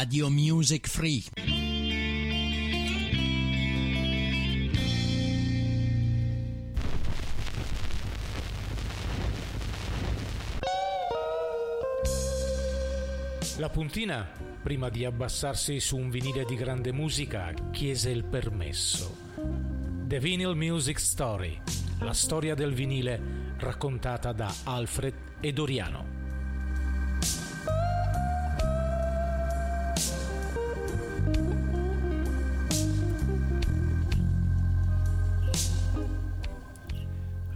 Radio Music Free. La puntina, prima di abbassarsi su un vinile di grande musica, chiese il permesso. The Vinyl Music Story, la storia del vinile raccontata da Alfred e Doriano.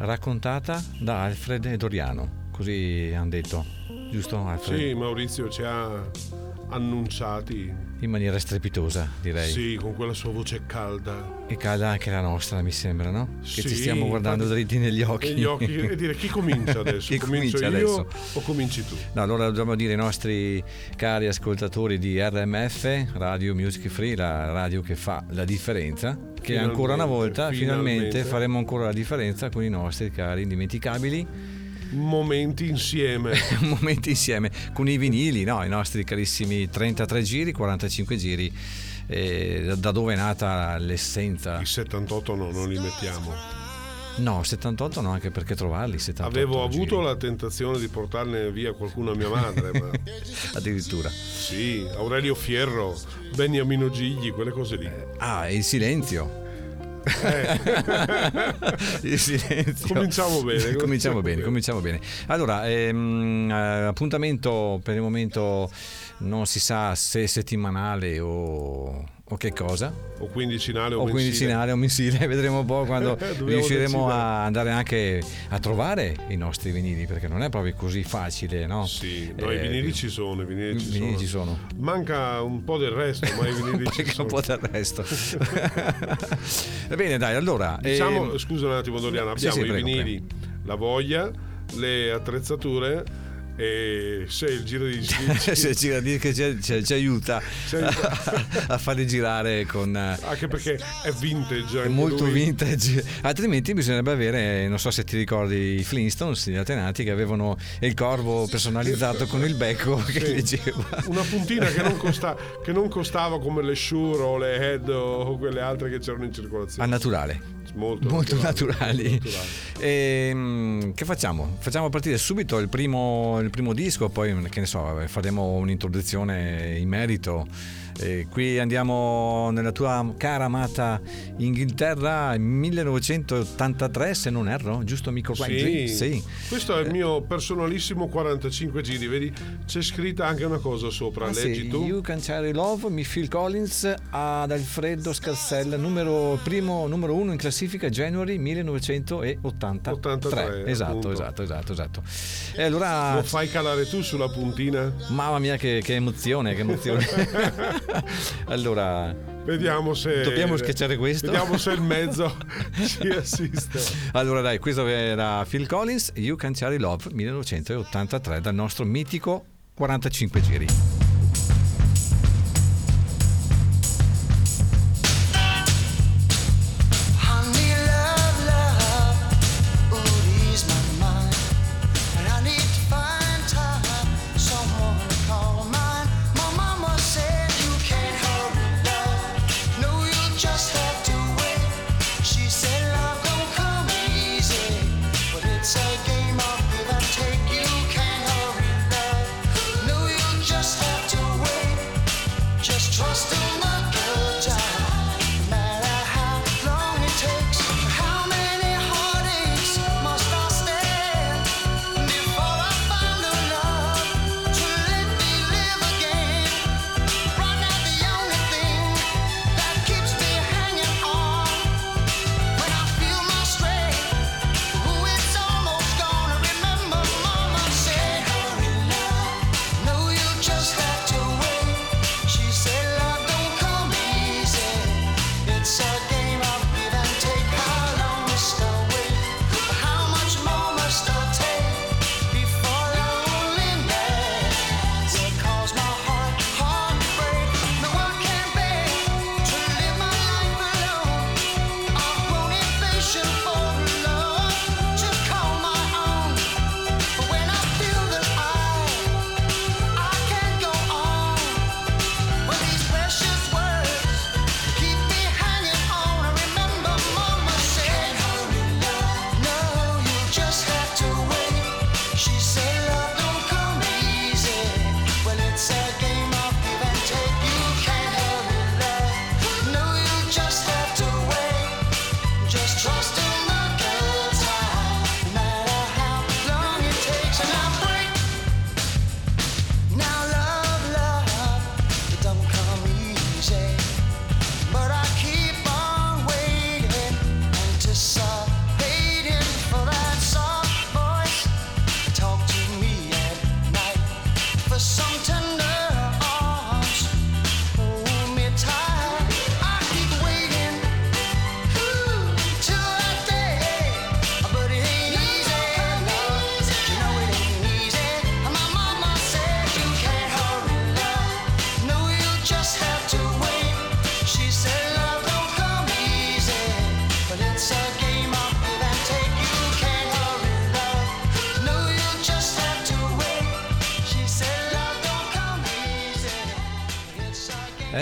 Raccontata da Alfred e Doriano, così hanno detto, giusto Alfred? Sì, Maurizio ci ha annunciati. In maniera strepitosa, direi. Sì, con quella sua voce calda. E calda anche la nostra, mi sembra, no? Che Sì, ci stiamo guardando dritti negli occhi. Negli occhi e dire chi comincia adesso? Chi Comincio comincia io adesso? o cominci tu? No, allora dobbiamo dire ai nostri cari ascoltatori di RMF, Radio Music Free, la radio che fa la differenza, che Finalmente, ancora una volta, finalmente, finalmente. faremo ancora la differenza con i nostri cari indimenticabili Momenti insieme. momenti insieme con i vinili, no? i nostri carissimi 33 giri, 45 giri, eh, da dove è nata l'essenza. I 78 no, non li mettiamo. No, 78 no, anche perché trovarli 78 Avevo giri. avuto la tentazione di portarne via qualcuno a mia madre, ma addirittura. sì, Aurelio Fierro, Beniamino Gigli, quelle cose lì. Ah, e il silenzio. il silenzio. Cominciamo bene, cominciamo bene. cominciamo bene. Allora, ehm, eh, appuntamento per il momento non si sa se settimanale o, o che cosa. O quindicinale o, O quindicinale o mensile, vedremo un po' quando riusciremo a andare anche a trovare i nostri vinili, perché non è proprio così facile, no? Sì, no, i Eh, vinili ci sono, i vinili ci i vinili sono. ci sono. Manca un po' del resto, ma i vinili ci Manca sono. un po' del resto. Va bene, dai, allora. Diciamo, ehm, scusa un attimo Doriana, sì, abbiamo sì, i prego, vinili, la voglia, le attrezzature e se il giro di se ci, che ci, ci- ci aiuta Ci aiuta. a farli girare con eh, anche perché è vintage anche molto lui. vintage altrimenti bisognerebbe avere non so se ti ricordi i Flintstones gli antenati che avevano il corvo personalizzato con il becco che Sì. leggeva una puntina che non, costa- che non costava come le Shure o le Head o quelle altre che c'erano in a circolazione naturale molto, molto naturali. naturali. Ehm, che facciamo? Facciamo partire subito il primo, il primo disco, poi che ne so, faremo un'introduzione in merito. Eh, qui andiamo nella tua cara amata Inghilterra 1983 se non erro, giusto Mico Sì. sì. questo è il mio personalissimo 45 giri vedi c'è scritta anche una cosa sopra Ah, sì, leggi tu You Can Cherry Love, mi Phil Collins ad Alfredo Scarsella, numero primo, numero uno in classifica January 1983. 83, esatto, appunto. esatto, esatto, esatto. E allora lo fai calare tu sulla puntina Mamma mia, che, che emozione, che emozione. allora, Vediamo se. Dobbiamo schiacciare questo? Vediamo se il mezzo ci assiste. allora dai, questo era Phil Collins, You Can Cherry Love 1983, dal nostro mitico 45 giri.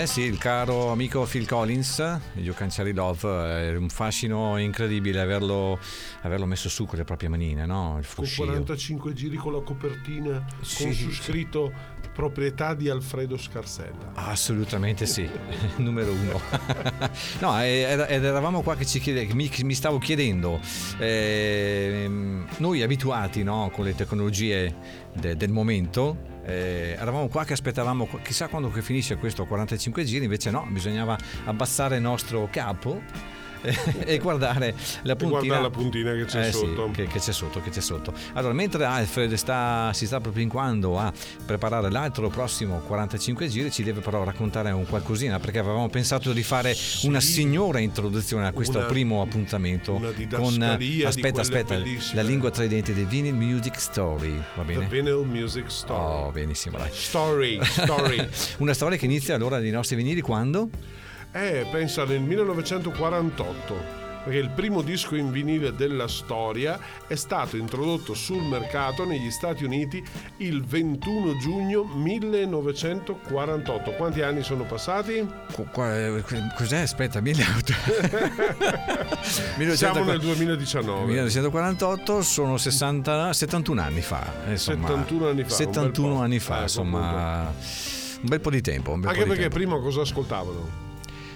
Eh sì, il caro amico Phil Collins, You Can Cherry Love, è un fascino incredibile averlo, averlo messo su con le proprie manine, no? Il Con fruscio. 45 giri con la copertina, Sì, con su scritto proprietà di Alfredo Scarsella. Assolutamente sì, numero uno. no, eh, ed eravamo qua che chiede, mi, mi stavo chiedendo, ehm, noi abituati no, con le tecnologie de- del momento, eh, eravamo qua che aspettavamo chissà quando finisce questo 45 giri, invece no, bisognava abbassare il nostro capo e guardare la puntina, guarda la puntina che c'è Eh sì, sotto. che, che c'è sotto, che c'è sotto. Allora, mentre Alfred sta- si sta propinquando a preparare l'altro prossimo 45 giri, ci deve però raccontare un qualcosina, perché avevamo pensato di fare una signora introduzione a questo Una- primo appuntamento con aspetta, aspetta, bellissime. la lingua tra i denti del Vinyl Music Story, va The bene? Vinyl Music Story. Oh, benissimo, dai. Story, story. Una storia che inizia allora dei nostri vinili quando? Eh, pensa nel 1948. Perché il primo disco in vinile della storia è stato introdotto sul mercato negli Stati Uniti il 21 giugno 1948. Quanti anni sono passati? Eh, Cos'è? Aspetta, 1800. Siamo nel 1940. 2019. 1948 sono 60, 71 anni fa. eh, Insomma, 71 anni fa, un bel 71 po'. anni fa, Eh, insomma, un bel po' di tempo. un bel Anche perché tempo. prima cosa ascoltavano?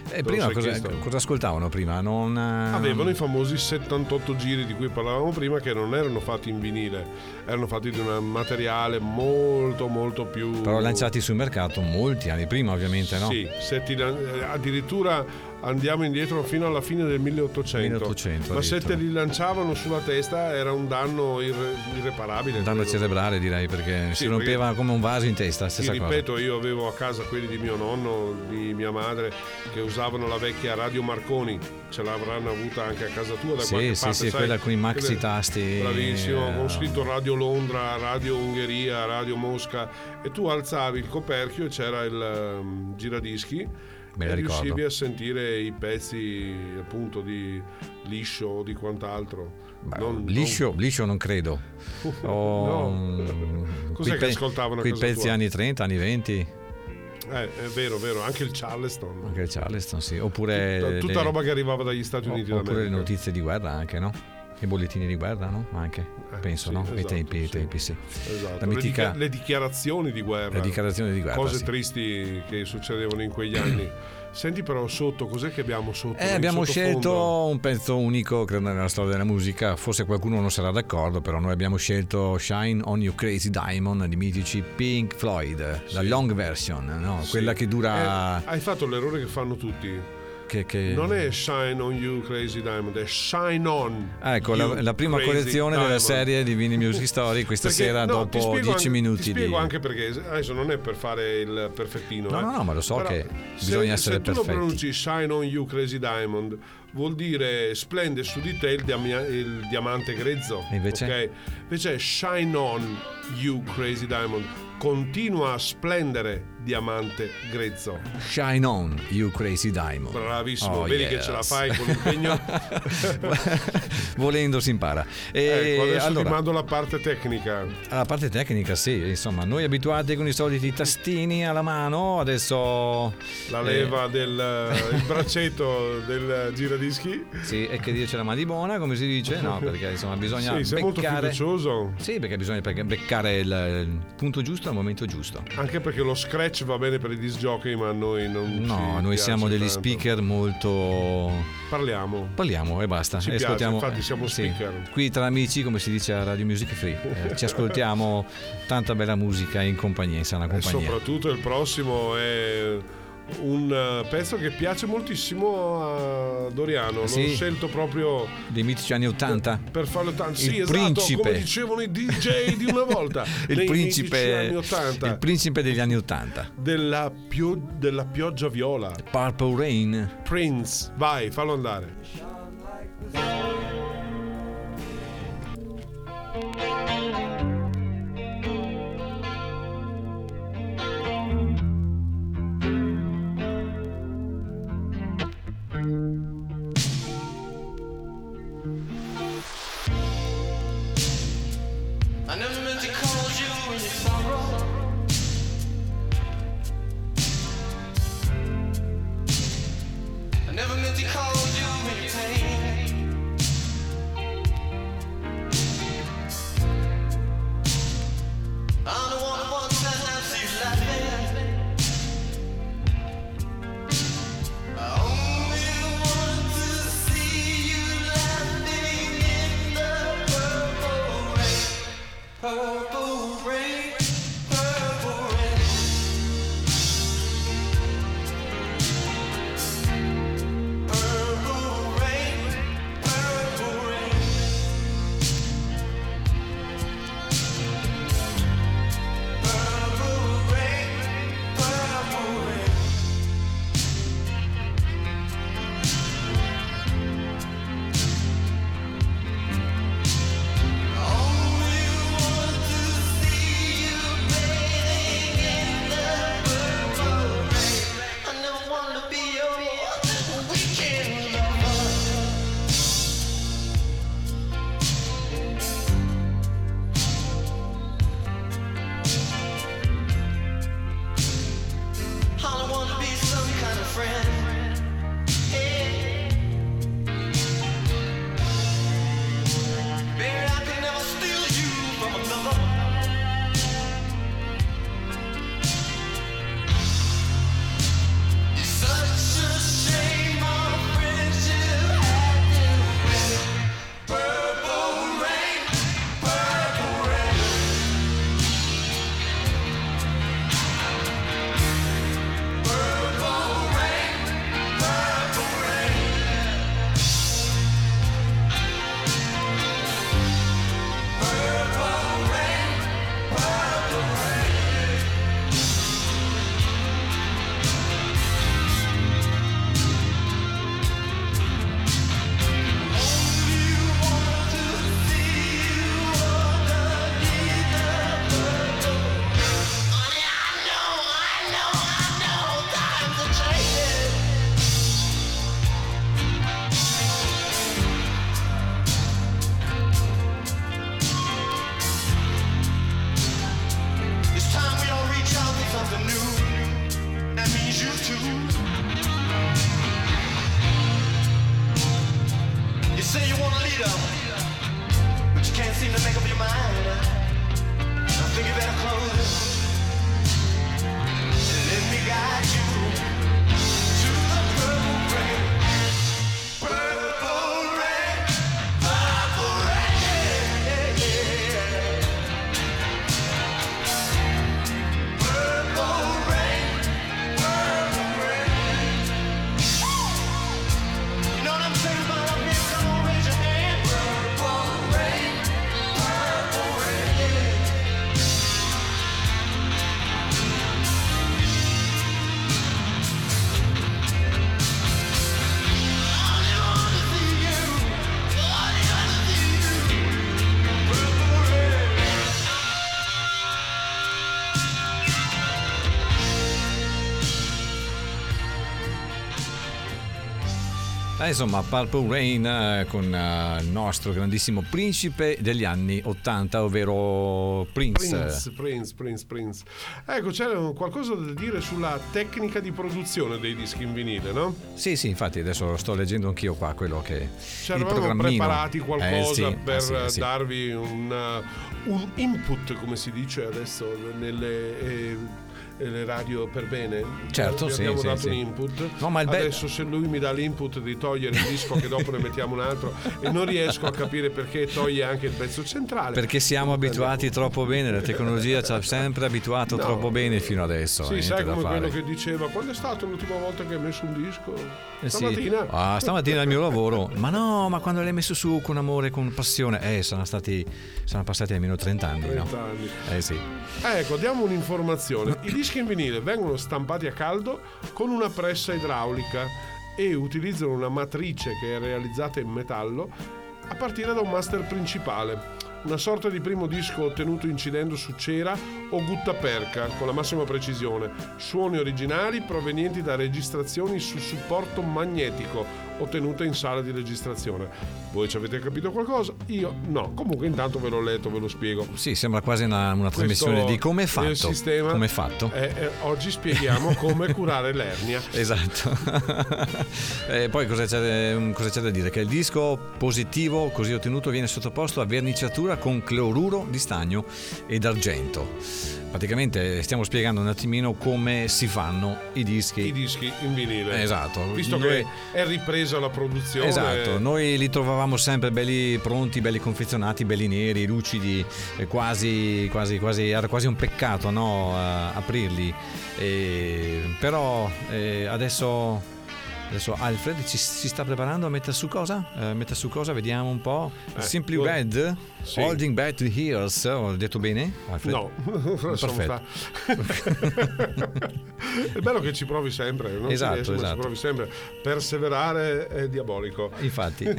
Eh, lo prima cosa, cosa ascoltavano prima? Non, eh, Avevano i famosi 78 giri di cui parlavamo prima che non erano fatti in vinile, erano fatti di un materiale molto molto più... Però lanciati sul mercato molti anni prima, ovviamente, no? Sì, se ti lan- eh, addirittura andiamo indietro fino alla fine del 1800. 1800 Ma se te li lanciavano sulla testa era un danno irre- irreparabile. Un danno credo. cerebrale, direi, perché Sì, si rompeva come un vaso in testa, Ti stessa cosa. ripeto, io avevo a casa quelli di mio nonno, di mia madre, che usavano la vecchia radio Marconi. Ce l'avranno avuta anche a casa tua da Sì, qualche sì, parte, sì, sai? quella con i maxi Quelle- tasti. Bravissimo, eh, con scritto Radio Londra, Radio Ungheria, Radio Mosca e tu alzavi il coperchio e c'era il ehm, giradischi Me la ricordo. riuscivi a sentire i pezzi appunto di liscio o di quant'altro. Beh, Non- liscio, liscio non credo. Oh, No. mm, Cos'è che pe- ascoltavano Quei pezzi tua? anni 30, anni 20, non- eh, è vero, vero, anche il Charleston. anche il Charleston, sì. Oppure, Tutta, tutta le- roba che arrivava dagli Stati Uniti oppure le notizie di guerra anche, no? I bollettini di guerra, no? Anche, Eh, penso, sì, no? Esatto, tempi, ai sì. tempi, sì. Esatto. Mitica- le dichiarazioni di guerra. Le dichiarazioni di guerra, Cose sì. tristi che succedevano in quegli anni. Senti però sotto, cos'è che abbiamo sotto? Eh, abbiamo scelto un pezzo unico, credo, nella storia della musica. Forse qualcuno non sarà d'accordo, però noi abbiamo scelto Shine on You Crazy Diamond di mitici Pink Floyd, la Sì. long version, no? Sì. quella che dura. Eh, hai fatto l'errore che fanno tutti. Che, che- Non è Shine on You Crazy Diamond, è Shine on. Ecco, la, la prima Crazy collezione della Diamond. serie di Vini Music Story questa Perché- sera no, dopo spiego 10 anche- minuti Ti spiego di... anche perché adesso non è per fare il perfettino. No, eh. no, no, ma lo so Però che se- bisogna essere se tu lo perfetti. pronunci Shine on You Crazy Diamond vuol dire splende su di te il, diamia- il diamante grezzo. E invece? ok? Invece è Shine on You Crazy Diamond. Continua a splendere diamante grezzo. Shine on You Crazy Diamond. Bravissimo, Oh, vedi che yes. ce la fai con l'impegno. Volendo si impara. E ecco, adesso ti allora, mando la parte tecnica. alla parte tecnica, sì, insomma, noi abituati con i soliti tastini alla mano, adesso La eh, leva del il braccetto del giradischi. sì, e che Dio ce la buona, come si dice, no, perché insomma bisogna Sì, sei molto beccare fiducioso. Sì, perché bisogna beccare il punto giusto al momento giusto. Anche perché lo scratch va bene per i disc jockey, ma noi non No, noi siamo degli tanto. speaker molto Parliamo. Parliamo e basta. Ci E piace, ascoltiamo- infatti siamo sì. speaker. Qui tra amici, come si dice a Radio Music Free, eh, ci ascoltiamo tanta bella musica in compagnia, in sana E compagnia. soprattutto il prossimo è un eh, pezzo che piace moltissimo a Doriano. L'ho Sì? scelto proprio Dei mitici anni 80. per farlo tanto. Sì, esatto, principe. come dicevano i DJ di una volta. Il principe, mitici anni 80. il principe degli anni 80. della, pio- della pioggia viola. Purple Rain. Prince, vai, fallo andare. Eh, insomma, Purple Rain eh, con eh, il nostro grandissimo principe degli anni 80, ovvero Prince. Prince, Prince, Prince, Prince. Ecco, c'è qualcosa da dire sulla tecnica di produzione dei dischi in vinile, no? Sì, sì, infatti adesso lo sto leggendo anch'io qua, quello che... Ci eravamo preparati qualcosa sì, per eh, sì, sì. darvi un, un input, come si dice adesso nelle le radio per bene. Certo, Vi sì, abbiamo sì, dato sì. un input. No, ma il be- Adesso se lui mi dà l'input di togliere il disco che dopo ne mettiamo un altro e non riesco a capire perché toglie anche il pezzo centrale. Perché siamo abituati troppo bene, la tecnologia ci ha sempre abituato No. troppo bene fino adesso. Sì, niente sai come fare. quello che diceva quando è stata l'ultima volta che hai messo un disco? Eh sì. Stamattina. Ah, stamattina al mio lavoro. Ma no, ma quando l'hai messo su con amore, con passione, eh, sono stati. Sono passati almeno 30 anni, 30 no? anni. Eh sì. Ecco, diamo un'informazione. I dischi in vinile vengono stampati a caldo con una pressa idraulica e utilizzano una matrice che è realizzata in metallo a partire da un master principale. Una sorta di primo disco ottenuto incidendo su cera o guttaperca con la massima precisione. Suoni originali provenienti da registrazioni su supporto magnetico ottenute in sala di registrazione. Voi ci avete capito qualcosa? Io no. Comunque intanto ve l'ho letto, ve lo spiego. Sì, sembra quasi una, una trasmissione di come è è il fatto. sistema. Come è fatto. Eh, eh, oggi spieghiamo come curare l'ernia. Esatto. e poi cosa c'è, mm, cosa c'è da dire? Che il disco positivo così ottenuto viene sottoposto a verniciatura con cloruro di stagno ed argento. Praticamente stiamo spiegando un attimino come si fanno i dischi. I dischi in vinile. Esatto. Visto Noi- che è ripresa la produzione. Esatto, noi li trovavamo sempre belli pronti, belli confezionati, belli neri, lucidi, eh, quasi, quasi, quasi, era quasi un peccato no, a- aprirli. E- però eh, adesso, adesso Alfred ci, si sta preparando a mettere su cosa? Eh, mettere su cosa? Vediamo un po'. Eh, Simply tu- Red, sì. Holding Back the Years, ho detto bene? Alfred? No, Perfetto. è bello che ci provi sempre, non Esatto, ma esatto. ci provi sempre. Perseverare è diabolico. Infatti.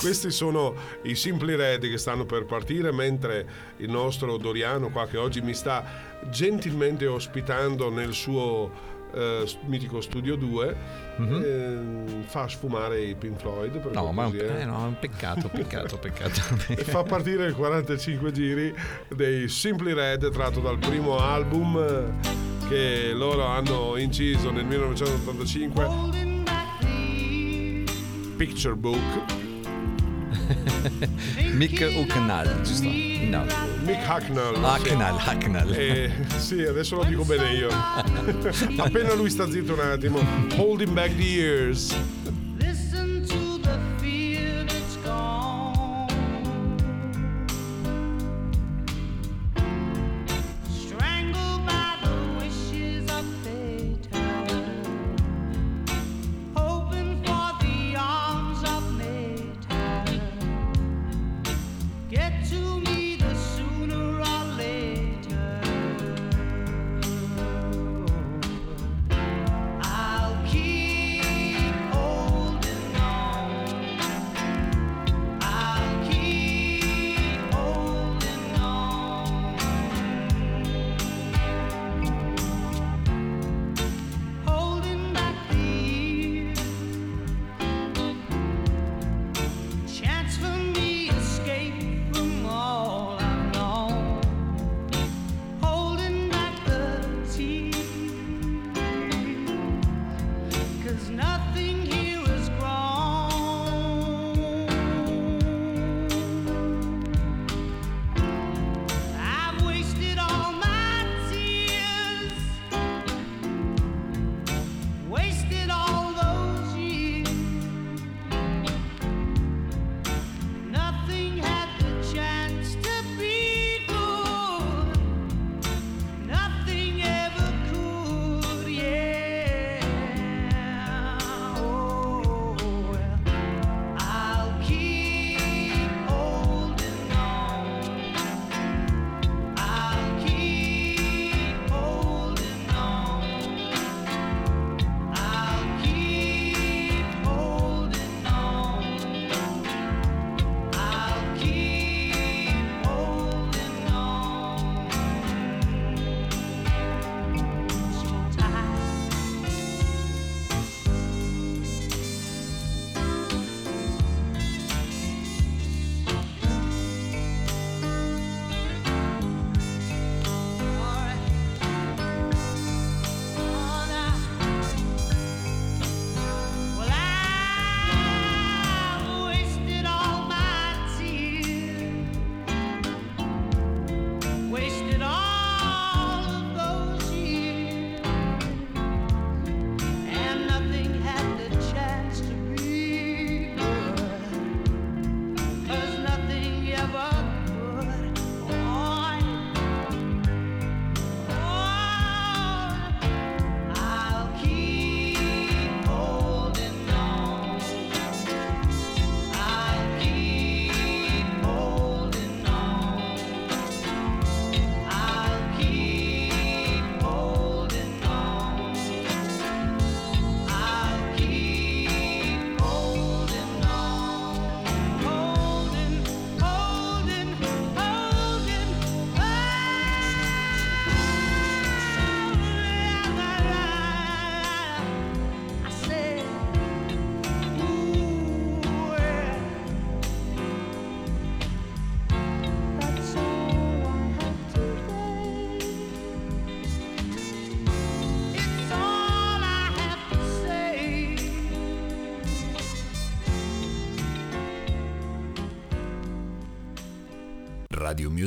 Questi sono i Simply Red che stanno per partire, mentre il nostro Doriano qua che oggi mi sta gentilmente ospitando nel suo eh, mitico Studio 2 ehm, fa sfumare i Pink Floyd per. No, ma è un, eh, no, è un peccato, peccato, peccato. e fa partire il 45 giri dei Simply Red tratto dal primo album eh, che loro hanno inciso nel 1985, Holding back the years. Picture Book. Mick Hucknall, giusto? No. Mick Hucknall. sì. Hucknall, Hucknall. Eh, sì, adesso lo dico bene io. Appena lui sta zitto un attimo. Holding back the years.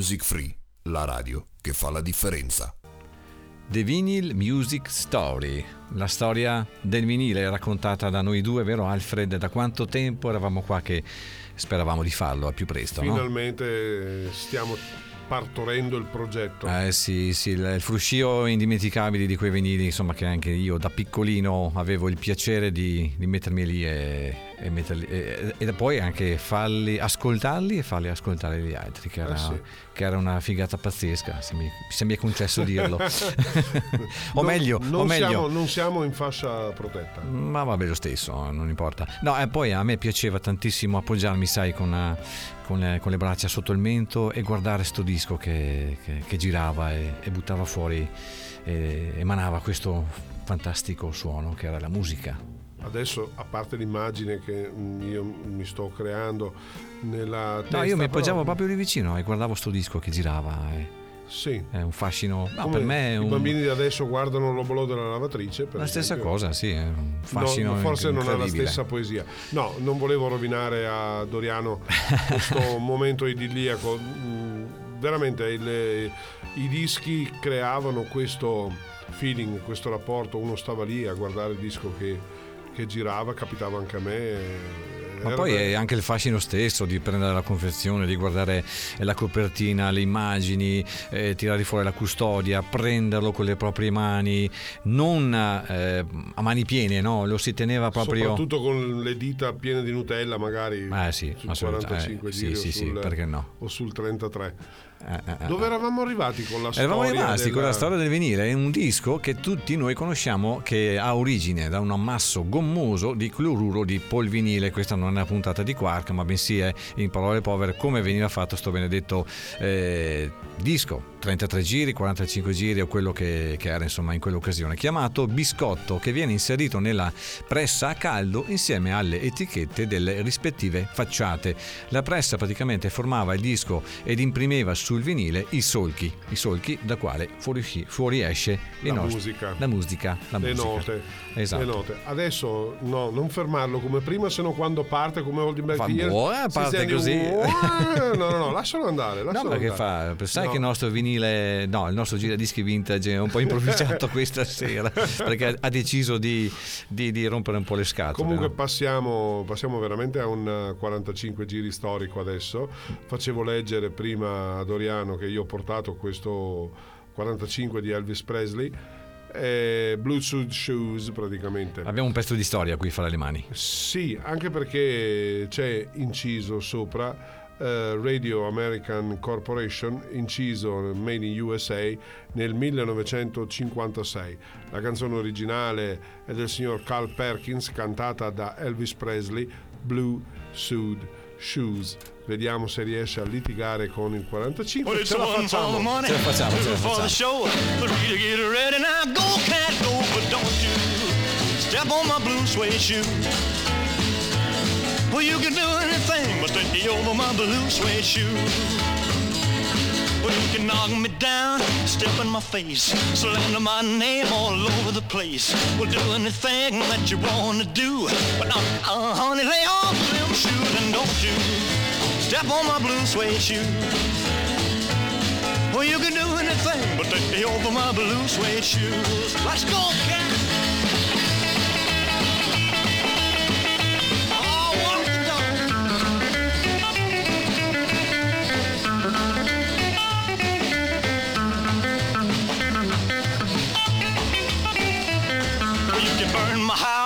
Music Free, la radio che fa la differenza. The Vinyl Music Story, la storia del vinile raccontata da noi due, vero Alfred? Da quanto tempo eravamo qua che speravamo di farlo a più presto, no? Finalmente stiamo partorendo il progetto. Eh sì, sì, il il fruscio indimenticabile di quei vinili, insomma, che anche io da piccolino avevo il piacere di, di mettermi lì e, e metterli, e, e poi anche farli, ascoltarli e farli ascoltare gli altri, che era, Eh sì. che era una figata pazzesca, se mi, se mi è concesso dirlo. o Non- meglio, non, o meglio Siamo, non siamo in fascia protetta. ma vabbè lo stesso, non importa. No, e poi a me piaceva tantissimo appoggiarmi, sai, con, eh, con le, con le braccia sotto il mento e guardare sto disco che, che- che girava e, e buttava fuori, e emanava questo fantastico suono che era la musica. Adesso, a parte l'immagine che io mi sto creando nella testa, No, io mi appoggiavo però- proprio lì vicino e guardavo sto disco che girava. e- Sì. È un fascino. No, per me è I un- bambini di adesso guardano l'obolo della lavatrice. la stessa esempio. cosa, sì. È un No, fascino. forse non ha la stessa poesia. No, non volevo rovinare a Doriano questo momento idilliaco. Mm, Veramente il- i dischi creavano questo feeling, questo rapporto. Uno stava lì a guardare il disco che, che girava, capitava anche a me. Ma Era- poi è anche il fascino stesso di prendere la confezione, di guardare la copertina, le immagini, eh, tirare fuori la custodia, prenderlo con le proprie mani, non eh, a mani piene, no? Lo si teneva proprio. Soprattutto con le dita piene di Nutella, magari Eh sì, sul assolutamente. 45 Eh, giri sì, sì, sì, sul- perché no? o sul 33. Eh, eh, eh. Dove eravamo arrivati con la Eravamo storia? rimasti della- con la storia del vinile, è un disco che tutti noi conosciamo che ha origine da un ammasso gommoso di cloruro di polvinile, questa non è una puntata di Quark ma bensì è in parole povere come veniva fatto sto benedetto eh, disco, 33 giri, 45 giri o quello che, che era insomma in quell'occasione, chiamato biscotto che viene inserito nella pressa a caldo insieme alle etichette delle rispettive facciate. La pressa praticamente formava il disco ed imprimeva sul vinile i solchi, i solchi da quale fuoriesce il La nostro- musica. la musica, la le musica. note, Esatto. le note. Adesso no, non fermarlo come prima, se no quando parte come Oldenburg Fa si parte così. un- No, no, no, lascialo andare, No, lascialo perché andare. fa, sai No. che il nostro vinile, no, il nostro giradischi vintage è un po' improvvisato questa sera perché ha deciso di, di- di rompere un po' le scatole. Comunque no? passiamo, passiamo veramente a un eh, 45 giri storico adesso. Facevo leggere prima a Doriano che io ho portato questo 45 di Elvis Presley. eh, Blue Suit Shoes praticamente. Abbiamo un pezzo di storia qui fra le mani. Sì, anche perché c'è inciso sopra Radio American Corporation, inciso Made in USA nel 1956. La canzone originale è del signor Carl Perkins, cantata da Elvis Presley, Blue Suit Shoes. Vediamo se riesce a litigare con il 45. Well, it's Ce la facciamo. Ce la facciamo, ce la facciamo. show. Go, go, don't you step on my blue suede shoe. Well, you can do anything but take me over my blue suede shoe. Well, you can knock me down, step in my face, slander my name all over the place. Well, do anything that you wanna do, but uh, uh, honey, lay off them shoes and don't you step on my blue suede shoe. Well, you can do anything but take me over my blue suede shoes. Let's go, cat.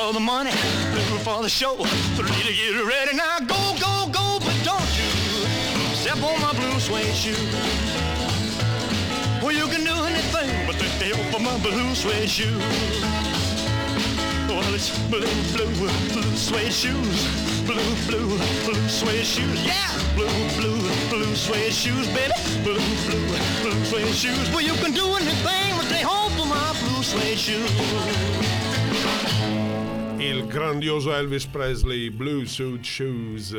For the money, two for the show, three to get ready. Now go, go, go, but don't you step on my blue suede shoe. Well, you can do anything but take me over my blue suede shoe. Well, it's blue, blue, blue suede shoes. Blue, blue, blue suede shoes. Yeah! Blue, blue, blue suede shoes, baby. Blue, blue, blue suede shoes. Well, you can do anything but stay home for my blue suede shoes. Il grandioso Elvis Presley Blue Suit Shoes,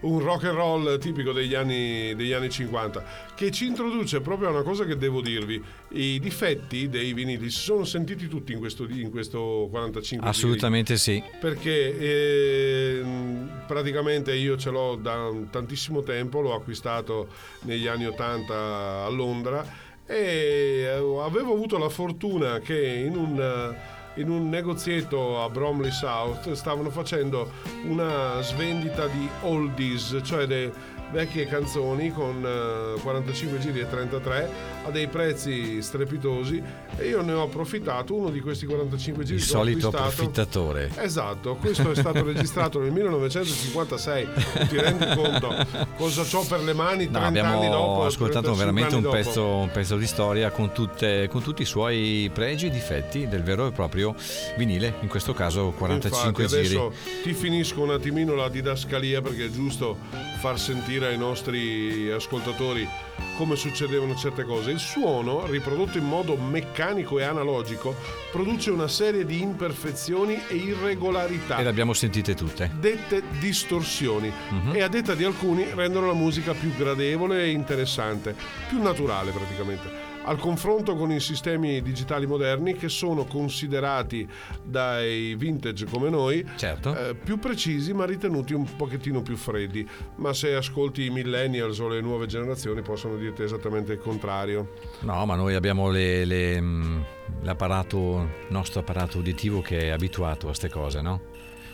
un rock and roll tipico degli anni, degli anni 50, che ci introduce proprio a una cosa che devo dirvi. I difetti dei vinili si sono sentiti tutti in questo, in questo 45 giri. Assolutamente sì. perché ehm, praticamente io ce l'ho da tantissimo tempo, l'ho acquistato negli anni 80 a Londra e eh, avevo avuto la fortuna che in un, eh, in un negozietto a Bromley South stavano facendo una svendita di oldies, cioè de- vecchie canzoni con eh, 45 giri e 33 a dei prezzi strepitosi e io ne ho approfittato. Uno di questi 45 giri Il solito approfittatore. Esatto, questo è stato registrato nel 1956. Ti rendi conto cosa ho per le mani 30 No, anni abbiamo dopo? ascoltato 35 veramente anni un pezzo, un pezzo di storia con, tutte- con tutti i suoi pregi e difetti del vero e proprio vinile, in questo caso 45 Infatti, giri. adesso ti finisco un attimino la didascalia perché è giusto far sentire ai nostri ascoltatori come succedevano certe cose. Il suono, riprodotto in modo meccanico e analogico, produce una serie di imperfezioni e irregolarità. E le abbiamo sentite tutte. dette distorsioni e a detta di alcuni rendono la musica più gradevole e interessante, più naturale praticamente. Al confronto con i sistemi digitali moderni che sono considerati dai vintage come noi Certo. eh, più precisi ma ritenuti un pochettino più freddi, ma se ascolti i millennials o le nuove generazioni possono dirti esattamente il contrario. No, ma noi abbiamo le- le, mh, l'apparato, il nostro apparato uditivo che è abituato a queste cose, no?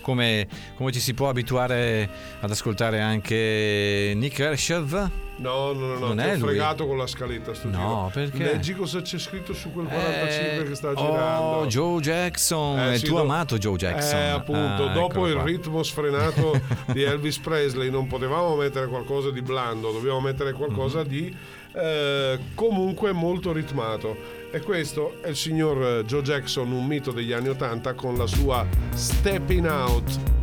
Come, come ci si può abituare ad ascoltare anche Nick Kershaw? No, no, no, no, Non ti è ho lui? fregato con la scaletta sto No, giro. perché? Leggi cosa c'è scritto su quel 45 che sta Eh, girando. Oh, Joe Jackson, Eh, il sì, tuo do- amato Joe Jackson. Eh, appunto, Ah, dopo il qua. ritmo sfrenato di Elvis Presley non potevamo mettere qualcosa di blando, dobbiamo mettere qualcosa Mhm. di eh, comunque molto ritmato. E questo è il signor Joe Jackson, un mito degli anni 80 con la sua Stepping Out.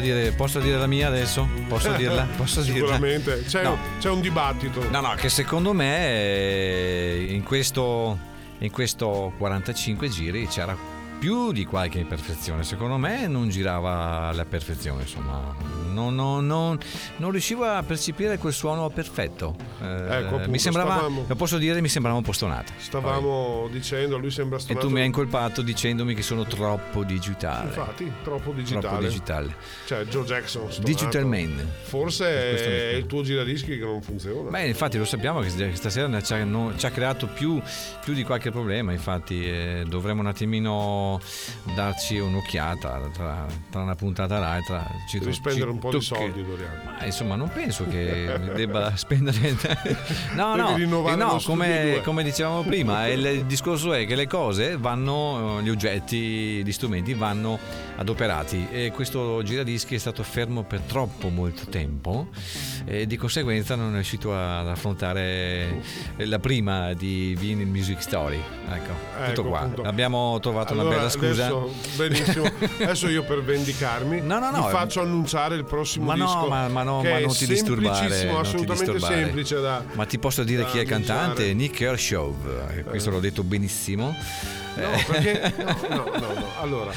Dire, posso dire la mia adesso? Posso dirla? Posso dirla? Sicuramente. C'è, No. c'è un dibattito. No, no, che secondo me eh, in questo, in questo 45 giri c'era più di qualche imperfezione. Secondo me non girava alla perfezione, insomma. Non, non- non- non riuscivo a percepire quel suono perfetto. Eh, Ecco, appunto, mi sembrava, stavamo- lo posso dire, mi sembrava un po' stonata. Stavamo dicendo, lui sembra E stonato. tu mi hai incolpato dicendomi che sono troppo digitale. Infatti, troppo digitale. Troppo digitale. Cioè, Joe Jackson. stonato. Digital Man. Forse è il tuo giradischi che non funziona. Beh, infatti lo sappiamo che stasera ci ha, ci ha creato più, più di qualche problema, infatti eh, dovremmo un attimino darci un'occhiata tra, tra una puntata e l'altra. Ci Devi ci spendere un po' di tocchi- soldi, Doriano. Ma insomma, non penso che debba spendere. no, Devi no, eh, no come, come dicevamo prima, il, il discorso è che le cose vanno, eh, gli oggetti, gli strumenti vanno adoperati e questo giradischi è stato fermo per troppo molto tempo e di conseguenza non è riuscito ad affrontare la prima di Vinyl Music Story. Ecco, Ecco, tutto qua. appunto. Abbiamo trovato una Allora, scusa. Adesso, benissimo. Adesso io per vendicarmi No, no, no, vi faccio annunciare il prossimo Ma no, disco. ma, ma no, ma non ti disturbare. semplicissimo, assolutamente disturbare. semplice da. Ma ti posso dire chi è il cantante? Nick Kershaw. Eh, Questo l'ho detto benissimo. No, perché no, no, no, no. Allora,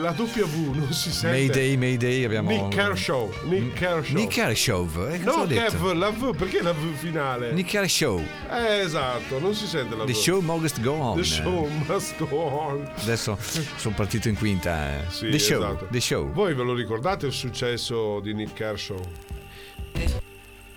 la W non si sente. Mayday, Mayday abbiamo. Nick Kershaw. Nick Kershaw. Nick Kershaw. Eh, No? Kev, la V, perché la V finale? Nick Kershaw. Eh, esatto, non si sente la V. The show must go on. The show must go on. Adesso sono partito in quinta. eh. Sì, The show. esatto. The show. Voi ve lo ricordate il successo di Nick Kershaw?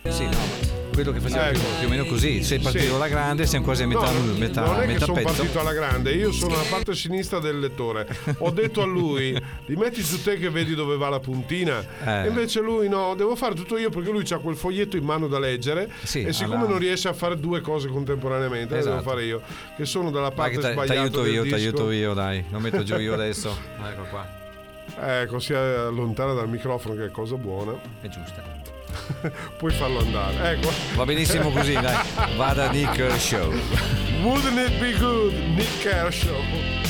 Sì, no, quello che faceva più, Ecco. più o meno così. Sei partito Sì. alla grande, siamo quasi a metà, no, metà, non è che metà sono partito alla grande, io sono alla parte sinistra del lettore. Ho detto a lui: li metti giù te che vedi dove va la puntina. Eh. E invece lui no, devo fare tutto io perché lui ha quel foglietto in mano da leggere. Sì, e siccome alla- non riesce a fare due cose contemporaneamente, le devo Esatto. fare io, che sono dalla parte ti sbagliata. aiuto del io, ti aiuto io, dai. Lo metto giù io adesso. Ecco qua. Ecco, si allontana dal microfono, che è cosa buona. È giusta. Puoi farlo andare. Ecco. Va benissimo così, dai. Vada Nick Kershaw. Wouldn't it be good? Nick Kershaw.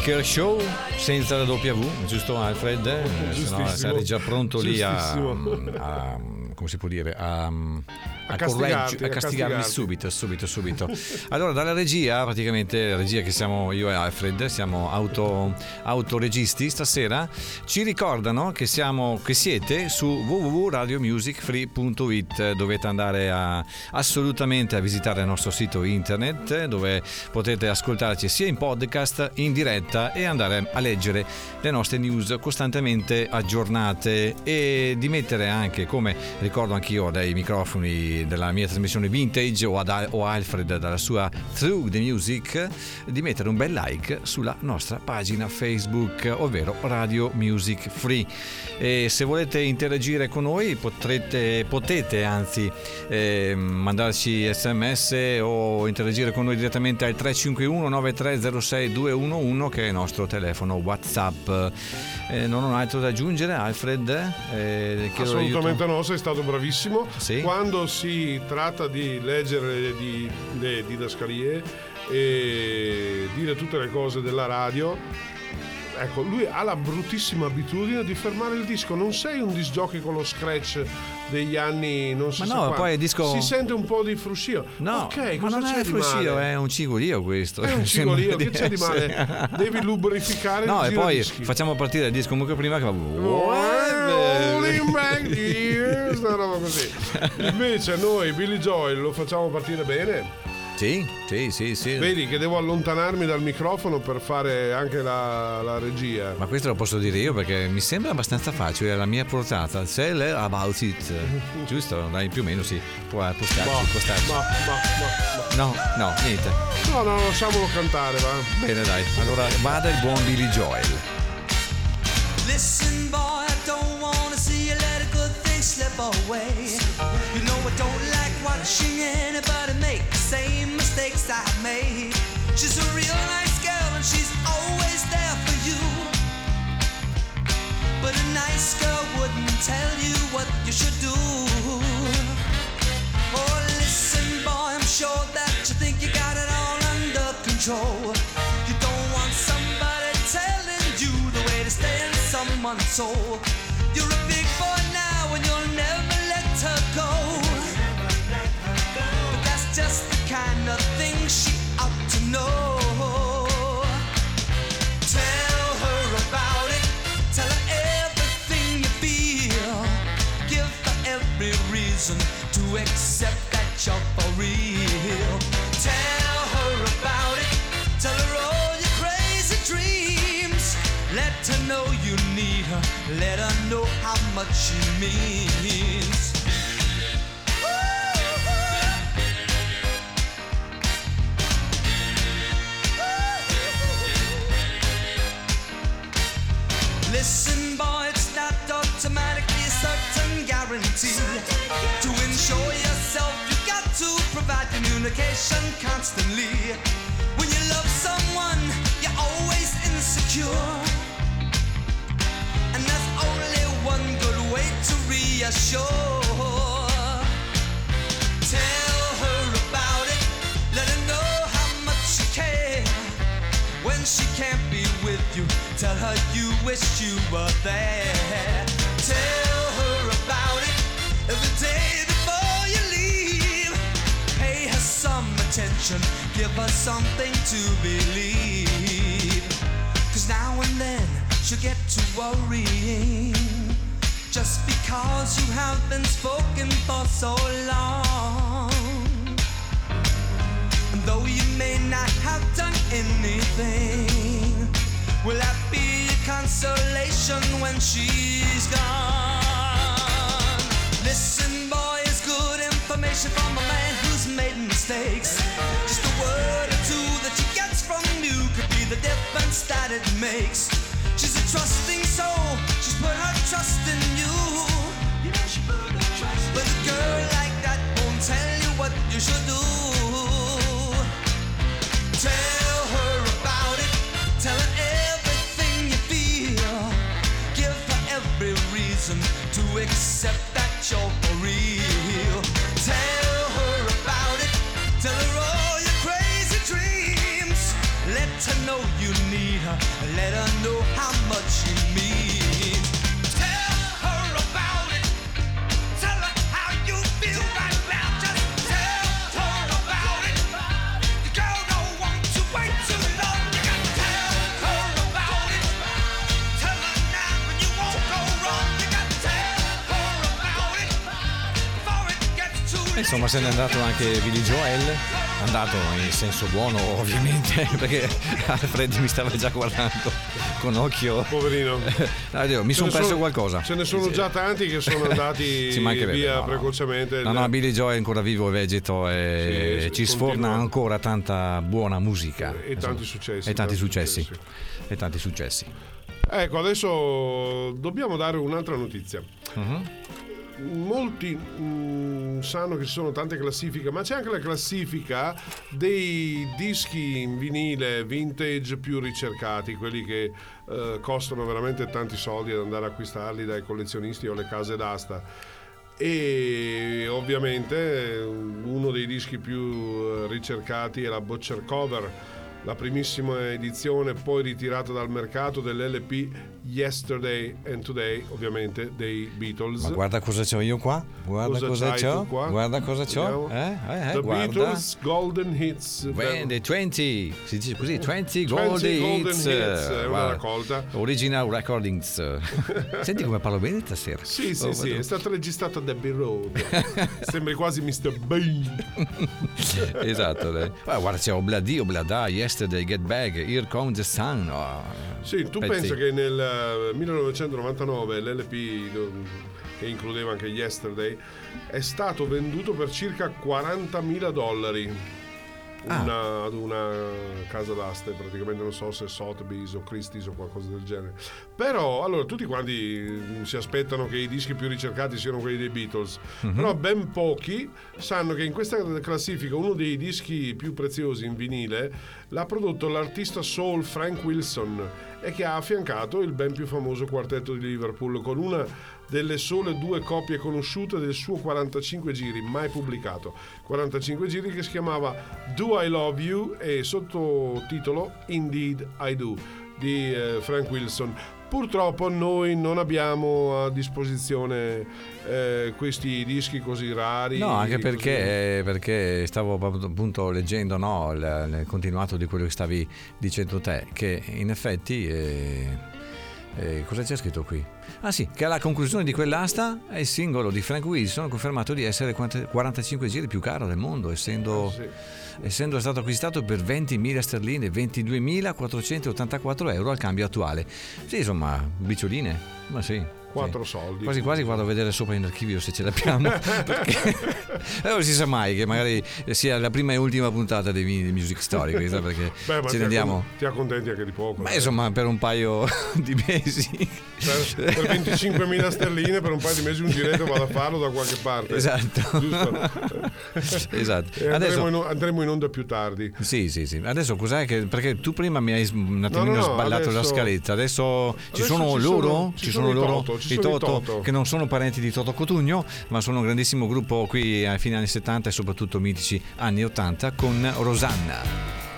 Nick Kershaw senza la W, giusto Alfred? Eh, no sarei già pronto lì a, Giustissimo. a- come si può dire, a, a, correggi- a castigarmi subito, subito, subito. Allora, dalla regia, praticamente la regia che siamo io e Alfred, siamo auto, autoregisti stasera, ci ricordano che, siamo, che siete su www.radiomusicfree.it, dovete andare a, assolutamente a visitare il nostro sito internet dove potete ascoltarci sia in podcast, in diretta e andare a leggere le nostre news costantemente aggiornate e di mettere anche, come ricordo anch'io dai microfoni della mia trasmissione vintage o, ad, o Alfred dalla sua Through the Music, di mettere un bel like sulla nostra pagina Facebook, ovvero Radio Music Free. E se volete interagire con noi potrete, potete anzi eh, mandarci sms o interagire con noi direttamente al 351 9306 211 che è il nostro telefono whatsapp Eh, non ho altro da aggiungere Alfred Eh, Assolutamente aiuto. no, sei stato bravissimo. Sì. Quando si tratta di leggere di, le didascalie e dire tutte le cose della radio, ecco, lui ha la bruttissima abitudine di fermare il disco. Non sei un disc jockey con lo scratch degli anni non so Ma no, poi disco- Si sente un po' di fruscio. No, ok, ma cosa non c'è è fruscio, è un cigolio questo. È un cigolio, che c'è di male? Devi lubrificare No, e poi facciamo partire il disco comunque prima che va. Una roba così. Invece noi Billy Joel lo facciamo partire bene. Sì, sì, sì, sì. Vedi che devo allontanarmi dal microfono per fare anche la, la regia. Ma questo lo posso dire io perché mi sembra abbastanza facile, è la mia portata. Say le about it. Giusto? Dai, più o meno sì. Può, può starci, Ma, può starci. ma, ma, No, no, niente. No, no, lasciamolo cantare, va. Bene, dai. Allora vada il buon Billy Joel. Listen, boy, I don't wanna see you let a good thing slip away. You know I don't like watching anybody make same mistakes I made. She's a real nice girl and she's always there for you. But a nice girl wouldn't tell you what you should do. Oh, listen, boy, I'm sure that you think you got it all under control. You don't want somebody telling you the way to stay in someone's soul. You're for real. Tell her about it. Tell her all your crazy dreams. Let her know you need her. Let her know how much she means. Listen, boy, it's not automatically a certain guarantee. Provide communication constantly. When you love someone, you're always insecure. And there's only one good way to reassure. Tell her about it, let her know how much you care. When she can't be with you, tell her you wish you were there. Tell her about it every day attention, give us something to believe. Cause now and then she'll get to worrying. Just because you have been spoken for so long. And though you may not have done anything, will that be a consolation when she's gone? Information from a man who's made mistakes. Just a word or two that she gets from you could be the difference that it makes. She's a trusting soul, she's put her trust in you. But a girl like that won't tell you what you should do. Tell her about it. Tell her everything you feel. Give her every reason to accept that you're Insomma, se n'è andato anche Billy Joel. Andato in senso buono, ovviamente, perché Alfred mi stava già guardando con occhio. Poverino. No, Dio, mi sono perso qualcosa. Ce ne sono già tanti che sono andati via no, precocemente. No, no, Billy Joel è ancora vivo e vegeto e Sì, ci sforna continua. ancora tanta buona musica. E tanti successi, E tanti tanti successi. successi. E tanti successi. Ecco, adesso dobbiamo dare un'altra notizia. Mhm. Molti mm, sanno che ci sono tante classifiche, ma c'è anche la classifica dei dischi in vinile vintage più ricercati, quelli che eh, costano veramente tanti soldi ad andare a acquistarli dai collezionisti o le case d'asta. E ovviamente uno dei dischi più eh, ricercati è la Butcher Cover, la primissima edizione poi ritirata dal mercato dell'LP Yesterday and Today, ovviamente dei Beatles. Ma guarda cosa c'ho io qua. Guarda Cosa cosa, c'ho. qua? Guarda cosa c'ho. Eh, eh, eh, The guarda. Beatles Golden Hits. Beh, the 20, si dice così, 20 20 Golden, Golden Hits, Hits, è una raccolta. Original Recordings. Senti come parlo bene stasera. Sì, sì, Oh, sì, è vado- stato registrato a Debbie Road. Sembri quasi Mr. Bean. esatto. dai. Ah, guarda, c'è Obladi, Oblada, Yesterday, Get Back, Here Comes the Sun. oh, Sì, tu pezzi. pensa che nel 1999 l'LP do- che includeva anche Yesterday è stato venduto per circa 40.000 dollari. Ah. Una, ad una casa d'aste, praticamente non so se Sotheby's o Christie's o qualcosa del genere. Però, allora, tutti quanti mm, si aspettano che i dischi più ricercati siano quelli dei Beatles, Mhm. però ben pochi sanno che in questa classifica uno dei dischi più preziosi in vinile l'ha prodotto l'artista soul Frank Wilson e che ha affiancato il ben più famoso quartetto di Liverpool con una delle sole due copie conosciute del suo 45 giri mai pubblicato. 45 giri che si chiamava Do I Love You e sottotitolo Indeed I Do di eh, Frank Wilson. Purtroppo noi non abbiamo a disposizione eh, questi dischi così rari No, anche perché, eh, perché stavo appunto leggendo no, il, continuato di quello che stavi dicendo te, che in effetti... eh, eh, cosa c'è scritto qui? Ah sì, che alla conclusione di quell'asta il singolo di Frank Wilson ha confermato di essere 40 45 giri più caro del mondo, essendo, Ah, sì. essendo stato acquistato per 20.000 sterline, 22.484 euro al cambio attuale. Sì, insomma, bicioline, ma sì. Quattro sì. soldi. Quasi quasi vado a vedere sopra in archivio se ce l'abbiamo. perché eh, non si sa mai che magari sia la prima e ultima puntata dei Vini di Music Story, questa, perché Beh, ma ce ti ne andiamo. ti accontenti anche di poco Ma eh. insomma, per un paio di mesi. per, per 25.000 sterline per un paio di mesi un giretto vado a farlo da qualche parte Esatto. Esatto. E andremo, Adesso, in, andremo in onda più tardi sì, sì, sì. Adesso cos'è che. Perché tu prima mi hai un attimino no, no, sballato la adesso- scaletta. Adesso, ci Adesso sono ci loro? sono- ci sono i loro? Toto, ci i sono i Toto, Toto. che non sono parenti di Toto Cotugno, ma sono un grandissimo gruppo qui ai fine anni 70 e soprattutto mitici anni 80 con Rosanna.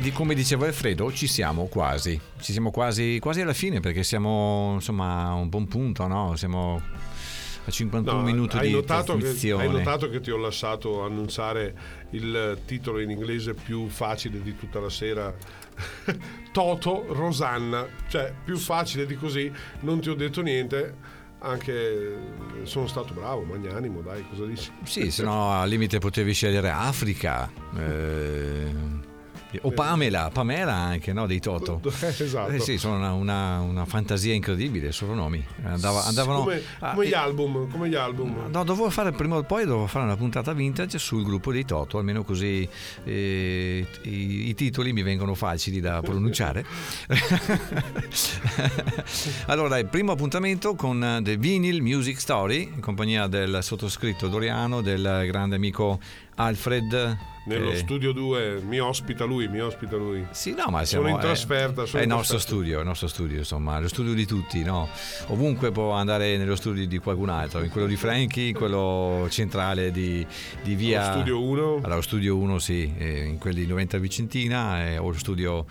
Di come diceva Alfredo, ci siamo quasi. Ci siamo quasi, quasi alla fine perché siamo insomma a un buon punto, no? Siamo a 51 No, minuti hai di notato, che, trasmissione. hai notato che ti ho lasciato annunciare il titolo in inglese più facile di tutta la sera? Toto Rosanna, cioè più facile di così, non ti ho detto niente, anche sono stato bravo, magnanimo, dai, cosa dici? Sì, se no al limite potevi scegliere Africa. eh, o Pamela, Pamela anche, no? Dei Toto. esatto. Eh sì, sono una, una- una fantasia incredibile, solo nomi. Andava- andavano, come, come gli album, come gli album. No, dovevo fare prima o poi dovevo fare una puntata vintage sul gruppo dei Toto, almeno così eh, i, i titoli mi vengono facili da pronunciare. allora, il primo appuntamento con The Vinyl Music Story, in compagnia del sottoscritto Doriano, del grande amico Alfred. Nello eh, studio 2 mi ospita lui, mi ospita lui. Sì, no, ma siamo, Sono in è- trasferta, sono È il nostro studio, è il nostro studio, insomma, lo studio di tutti, no? Ovunque può andare nello studio di qualcun altro, in quello di Frankie, in quello centrale di, di via. Lo studio 1. Allora, lo studio 1, sì, eh, in quelli di 90 Vicentina, eh, o lo studio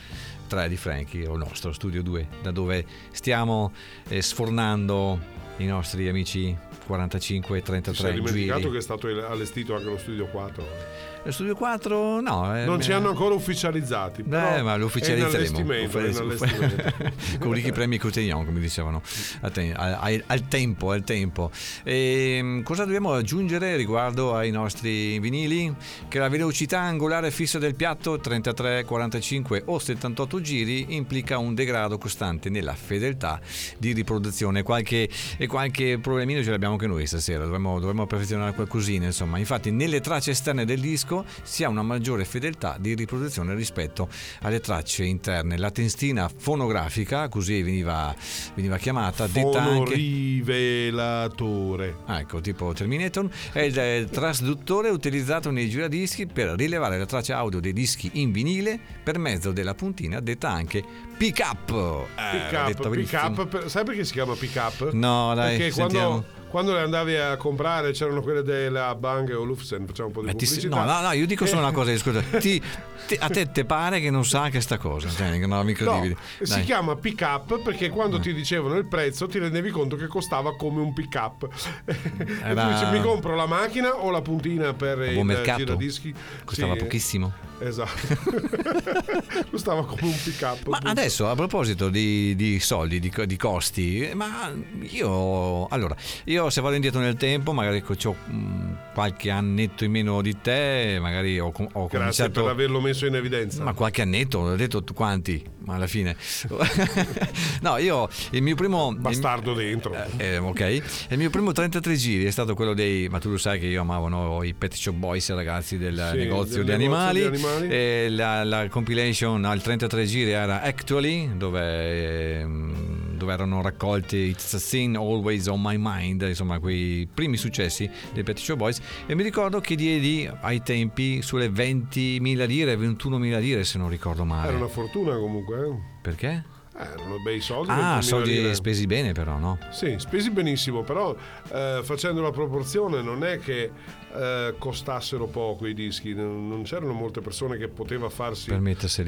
3 di Frankie, o il nostro studio 2, da dove stiamo eh, sfornando i nostri amici 45 e Ti sei 33 dimenticato giri. che è stato allestito anche lo studio 4. Lo studio 4, no. eh, Non ci eh, hanno ancora ufficializzati. Beh, ma lo ufficializzeremo. Con ricchi premi Cotillon, come dicevano a te- a- a- al tempo. Al tempo. E, cosa dobbiamo aggiungere riguardo ai nostri vinili? Che la velocità angolare fissa del piatto 33, 45 o 78 giri implica un degrado costante nella fedeltà di riproduzione. Qualche, e qualche problemino ce l'abbiamo anche noi stasera, dovremmo, dovremmo perfezionare qualcosina. Insomma, infatti, nelle tracce esterne del disco si ha una maggiore fedeltà di riproduzione rispetto alle tracce interne. La testina fonografica, così veniva, veniva chiamata, detta anche. Fonorivelatore. Ah, ecco, tipo Terminator, è il eh, trasduttore utilizzato nei giradischi per rilevare la traccia audio dei dischi in vinile per mezzo della puntina detta anche pick up. Pick up, pick up, per- sai perché si chiama pick up? No, dai, Perché sentiamo. quando, quando le andavi a comprare c'erano quelle della Bang o Lufsen, facciamo un po' di Eh, ti- no, no, no, io dico solo una cosa, scusa, ti- ti- a te te pare che non sa che sta cosa, cioè, è incredibile. No, si chiama pick up perché quando ti dicevano il prezzo ti rendevi conto che costava come un pick up. e tu Era- dici mi compro la macchina o la puntina per A il mercato. giradischi? Costava Sì. pochissimo. Esatto. Costava come un pick up. Ma adesso a proposito di, di soldi, di, di costi, ma io allora, io se vado indietro nel tempo, magari ho qualche annetto in meno di te, magari ho, ho Grazie cominciato per averlo messo in evidenza. Ma qualche annetto, ho detto tu quanti, ma alla fine. no, io il mio primo. Bastardo dentro. Eh, ok. Il mio primo 33 giri è stato quello dei. Ma tu lo sai che io amavo no, i Pet Shop Boys, ragazzi del Sì, negozio del di negozio animali. di animali. E la, la compilation al 33 giri era Actually, dove, ehm, dove erano raccolti It's a Sin Always on My Mind, insomma, quei primi successi dei Pet Shop Boys. E mi ricordo che diedi ai tempi sulle 20.000 lire, 21.000 lire, se non ricordo male. Era una fortuna comunque. eh. Perché? Eh, erano bei soldi. Ah, 20.000 soldi lire. spesi bene, però, no? Sì, spesi benissimo, però eh, facendo la proporzione non è che eh, costassero poco i dischi, non c'erano molte persone che poteva farsi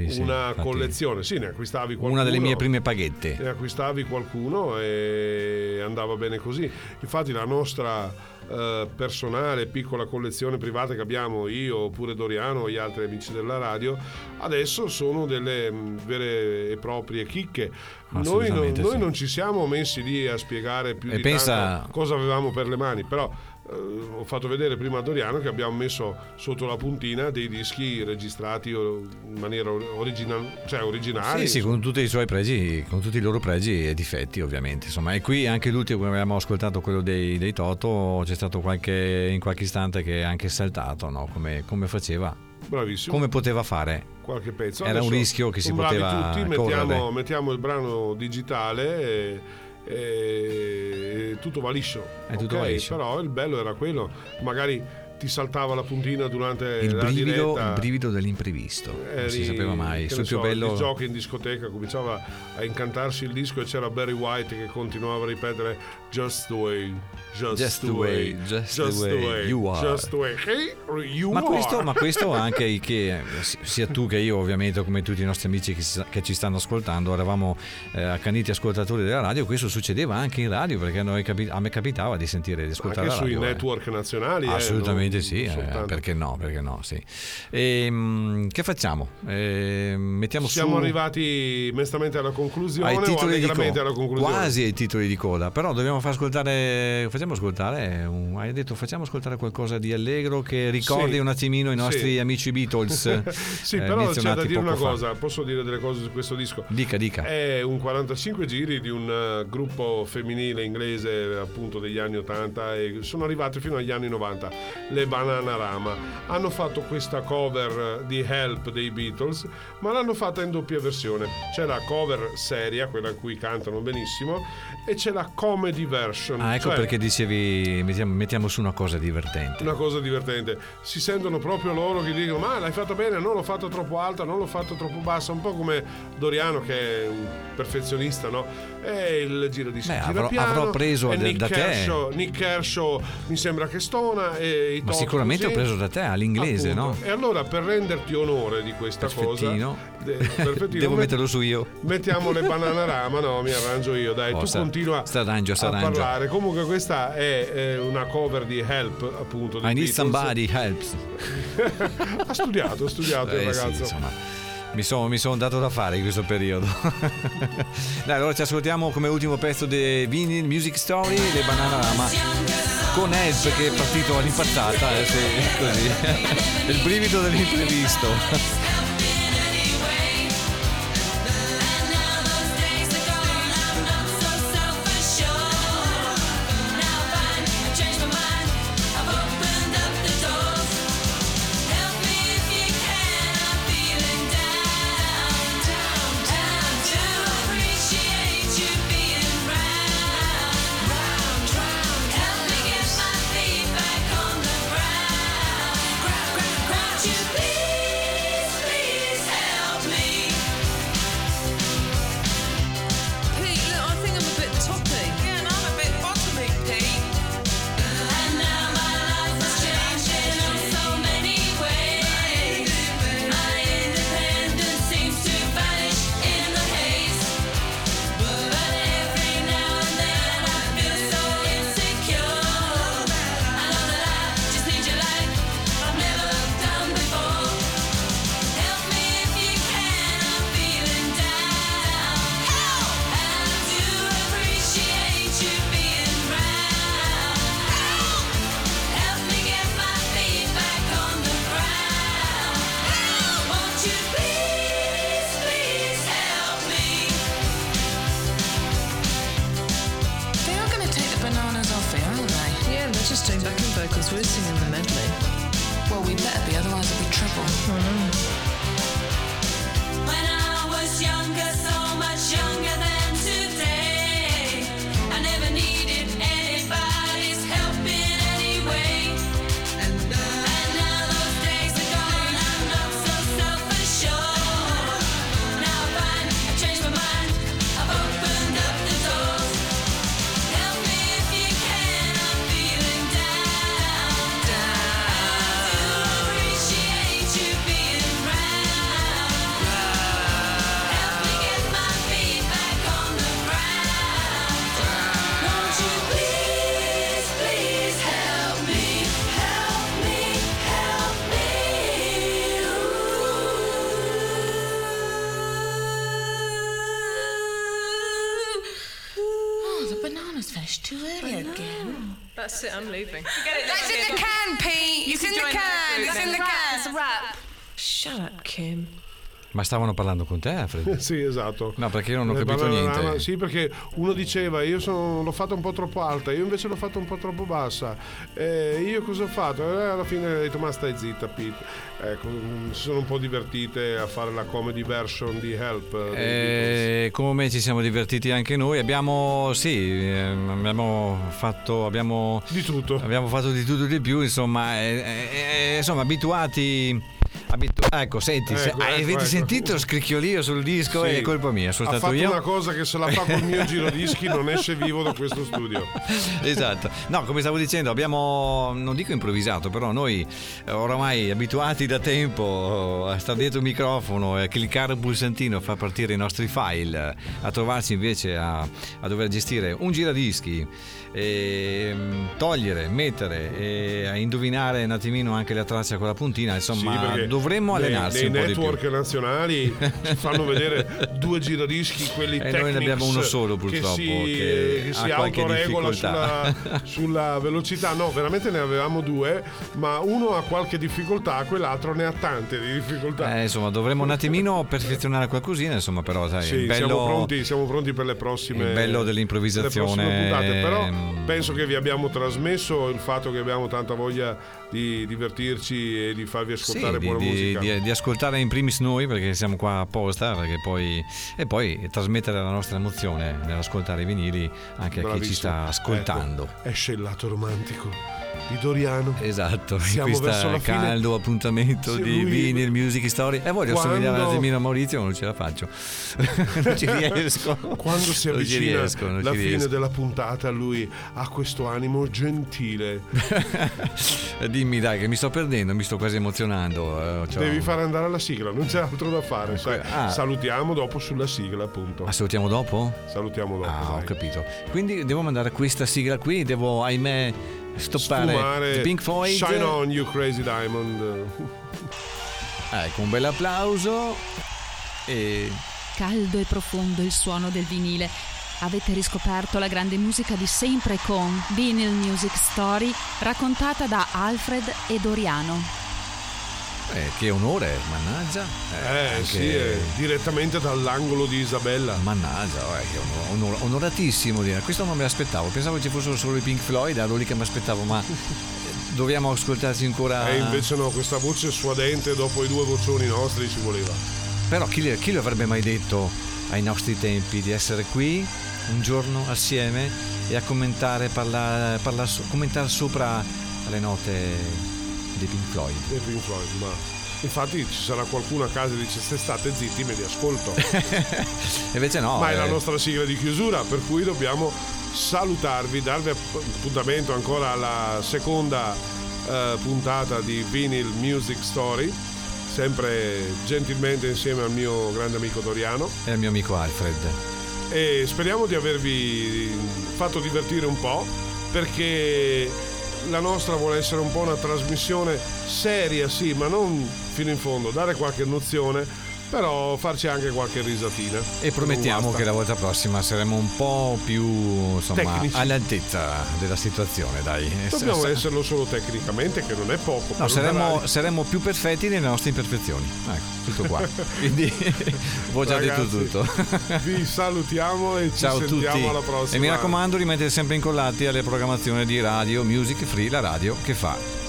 sì, una infatti. collezione, sì, ne acquistavi qualcuno. Una delle mie prime paghette. Ne acquistavi qualcuno e andava bene così. Infatti la nostra eh, personale piccola collezione privata che abbiamo io oppure Doriano e gli altri amici della radio adesso sono delle mh, vere e proprie chicche. Noi, non, Assolutamente noi sì. non ci siamo messi lì a spiegare più E di pensa- cosa avevamo per le mani, però ho fatto vedere prima a Doriano che abbiamo messo sotto la puntina dei dischi registrati in maniera original- cioè originali. Sì, sì, con tutti i suoi pregi, con tutti i loro pregi e difetti, ovviamente. Insomma, e qui anche l'ultimo che avevamo ascoltato, quello dei, dei Toto, c'è stato qualche, in qualche istante che è anche saltato, no? come, come faceva, Bravissimo. come poteva fare. qualche pezzo. Era un Adesso rischio che si poteva tutti, mettiamo, mettiamo il brano digitale e, e- tutto va liscio. È tutto Ok, va liscio. Però il bello era quello, magari ti saltava la puntina durante Il la brivido, diretta. il brivido dell'imprevisto, non si eri, sapeva mai. Sul ne più so, bello. il gioco in discoteca cominciava a incantarsi il disco e c'era Barry White che continuava a ripetere Just the way, just, Just the way, way, just the way you are." just the way, hey, you Ma are. questo, ma questo anche che sia tu che io, ovviamente, come tutti i nostri amici che, si- che ci stanno ascoltando, eravamo eh, accaniti ascoltatori della radio. Questo succedeva anche in radio perché a, noi capi- a me capitava di sentire di ascoltare anche la sui radio. eh. network nazionali. eh, Assolutamente sì, eh, soltanto. perché no, perché no, sì. Ehm, che facciamo? Ehm, mettiamo Siamo su arrivati mestamente alla conclusione ai o titoli di allegramente alla coda, conclusione? quasi ai titoli di coda, però dobbiamo far ascoltare, facciamo ascoltare, un- hai detto facciamo ascoltare qualcosa di allegro che ricordi Sì. un attimino i nostri Sì. amici Beatles. sì, eh, però c'è da dire una fa. cosa, posso dire delle cose su questo disco. Dica, dica. È un 45 giri di un eh, gruppo femminile inglese appunto degli anni 80 e sono arrivati fino agli anni 90, le Bananarama. Hanno fatto questa cover di Help dei Beatles, ma l'hanno fatta in doppia versione. C'è la cover seria, quella in cui cantano benissimo, e c'è la comedy version. Ah, ecco cioè perché dicevi mettiamo, mettiamo su una cosa divertente. una cosa divertente. Si sentono proprio loro che dicono: Ma l'hai fatto bene, non l'ho fatto troppo alta, non l'ho fatto troppo bassa. Un po' come Doriano, che è un perfezionista, no? E il giro di Beh, avrò- piano, avrò preso da- Nick da te. Kershaw, Nick Kershaw mi sembra che stona. E i Ma sicuramente ho così. preso da te all'inglese, Appunto. no? E allora per renderti onore di questa Perfettino. cosa, perfettino, Devo met- metterlo su io. Mettiamo le bananarama, no, mi arrangio io, dai, Oh, tu sta- continua s'arrangia, a parlare. Comunque questa è eh, una cover di Help, appunto, dei I need Beatles. somebody helps. ha studiato, ha studiato il Eh, sì, ragazzo. insomma, mi sono mi son dato da fare in questo periodo. Dai, allora ci ascoltiamo come ultimo pezzo di Vinyl Music Story, le Bananarama con Help che è partito all'impazzata, eh, sì, così. il brivido dell'imprevisto. Stavano parlando con te, Alfred? Sì, esatto. No, perché io non ho Eh, capito niente. ma- Sì, perché uno diceva io sono- l'ho fatta un po' troppo alta, io invece l'ho fatta un po' troppo bassa. Eh, io cosa ho fatto? Eh, alla fine ho detto ma stai zitta Pete. Ecco, mm, si sono un po' divertite a fare la comedy version di Help. eh. Eh, come ci siamo divertiti anche noi, abbiamo sì, ehm, abbiamo fatto abbiamo di tutto. Abbiamo fatto di tutto e di più, insomma, eh, insomma, abituati abitu- ecco, senti, se- Ecco, ah, ecco, avete ecco. sentito lo scricchiolio sul disco? Sì. È colpa mia, sono ha stato fatto io. una cosa che se la fa col mio girodischi non esce vivo da questo studio. esatto. No, come stavo dicendo, abbiamo, non dico improvvisato, però noi eh, oramai abituati da tempo a stare dietro il microfono e a cliccare un pulsantino, a far partire i nostri file, a trovarci invece a, a dover gestire un giradischi, e, mm, togliere, mettere e a indovinare un attimino anche la traccia con la puntina, insomma, Sì, dovremmo nei- allenarsi nei un po' di più. network nazionali ci fanno vedere due giradischi quelli E noi ne abbiamo uno solo, purtroppo, che si, che che si autoregola sulla, sulla velocità. No veramente ne avevamo due ma uno ha qualche difficoltà quell'altro ne ha tante di difficoltà. Eh, insomma, dovremmo un attimino perfezionare qualcosina, insomma, però sai, Sì, bello... siamo, pronti, siamo pronti per le prossime il bello le dell'improvvisazione, prossime puntate, però ehm, penso che vi abbiamo trasmesso il fatto che abbiamo tanta voglia di divertirci e di farvi Sì, ascoltare di, buona di- musica di- di ascoltare in primis noi perché siamo qua apposta perché poi, e poi trasmettere la nostra emozione nell'ascoltare i vinili anche a chi ci Bravissimo. sta ascoltando. Ecco, esce il lato romantico di Doriano Esatto, in Siamo verso questo la fine. caldo appuntamento di lui- Vinyl Music Story e voglio Quando- assomigliare a Maurizio ma non ce la faccio non ci riesco quando si avvicina riesco, la fine riesco. della puntata lui ha questo animo gentile dimmi dai che mi sto perdendo mi sto quasi emozionando eh, c'ho- devi fare andare alla sigla non c'è altro da fare ah. salutiamo dopo sulla sigla appunto Ma salutiamo dopo? salutiamo dopo Ah, ho dai. capito. Quindi devo mandare questa sigla qui, devo ahimè stoppare Sfumare Pink Floyd. Shine on you crazy diamond Ecco, un bel applauso e Caldo e profondo il suono del vinile. Avete riscoperto la grande musica di sempre con Vinyl Music Story raccontata da Alfred e Doriano. Eh, che onore, mannaggia. eh anche- sì eh, direttamente dall'angolo di Isabella Mannaggia, eh, che onor- onor- onoratissimo dire. Questo non me l'aspettavo, pensavo ci fossero solo i Pink Floyd, ero lì che mi aspettavo, ma eh, dobbiamo ascoltarci ancora. e invece no questa voce suadente dopo i due vocioni nostri ci voleva Però chi, chi lo avrebbe mai detto ai nostri tempi di essere qui un giorno assieme e a commentare, parlare, parlare so- commentare sopra le note dei Pink Floyd? dei Pink Floyd ma infatti ci sarà qualcuno a casa che dice se state zitti me li ascolto Invece no. ma è la eh, nostra sigla di chiusura per cui dobbiamo salutarvi darvi app- appuntamento ancora alla seconda eh, puntata di Vinyl Music Story sempre gentilmente insieme al mio grande amico Doriano È il mio amico Alfred. e speriamo di avervi fatto divertire un po' perché la nostra vuole essere un po' una trasmissione seria sì ma non fino in fondo dare qualche nozione però farci anche qualche risatina E promettiamo che la volta prossima saremo un po' più insomma, all'altezza della situazione, dai. dobbiamo S- esserlo solo tecnicamente che non è poco No, radio. saremmo più perfetti nelle nostre imperfezioni. Ecco, tutto qua. Quindi ho già detto Ragazzi, tutto. vi salutiamo e ci Ciao a tutti. sentiamo alla prossima E mi raccomando, rimanete sempre incollati alle programmazioni di Radio Music Free, la radio che fa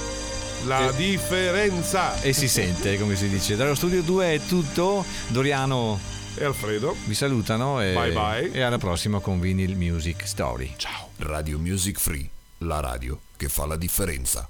La E- differenza. E si sente, come si dice. Dallo studio 2 è tutto. Doriano E Alfredo. vi salutano e, Bye bye. e alla prossima con Vinyl Music Story. Ciao. Radio Music Free, la radio che fa la differenza.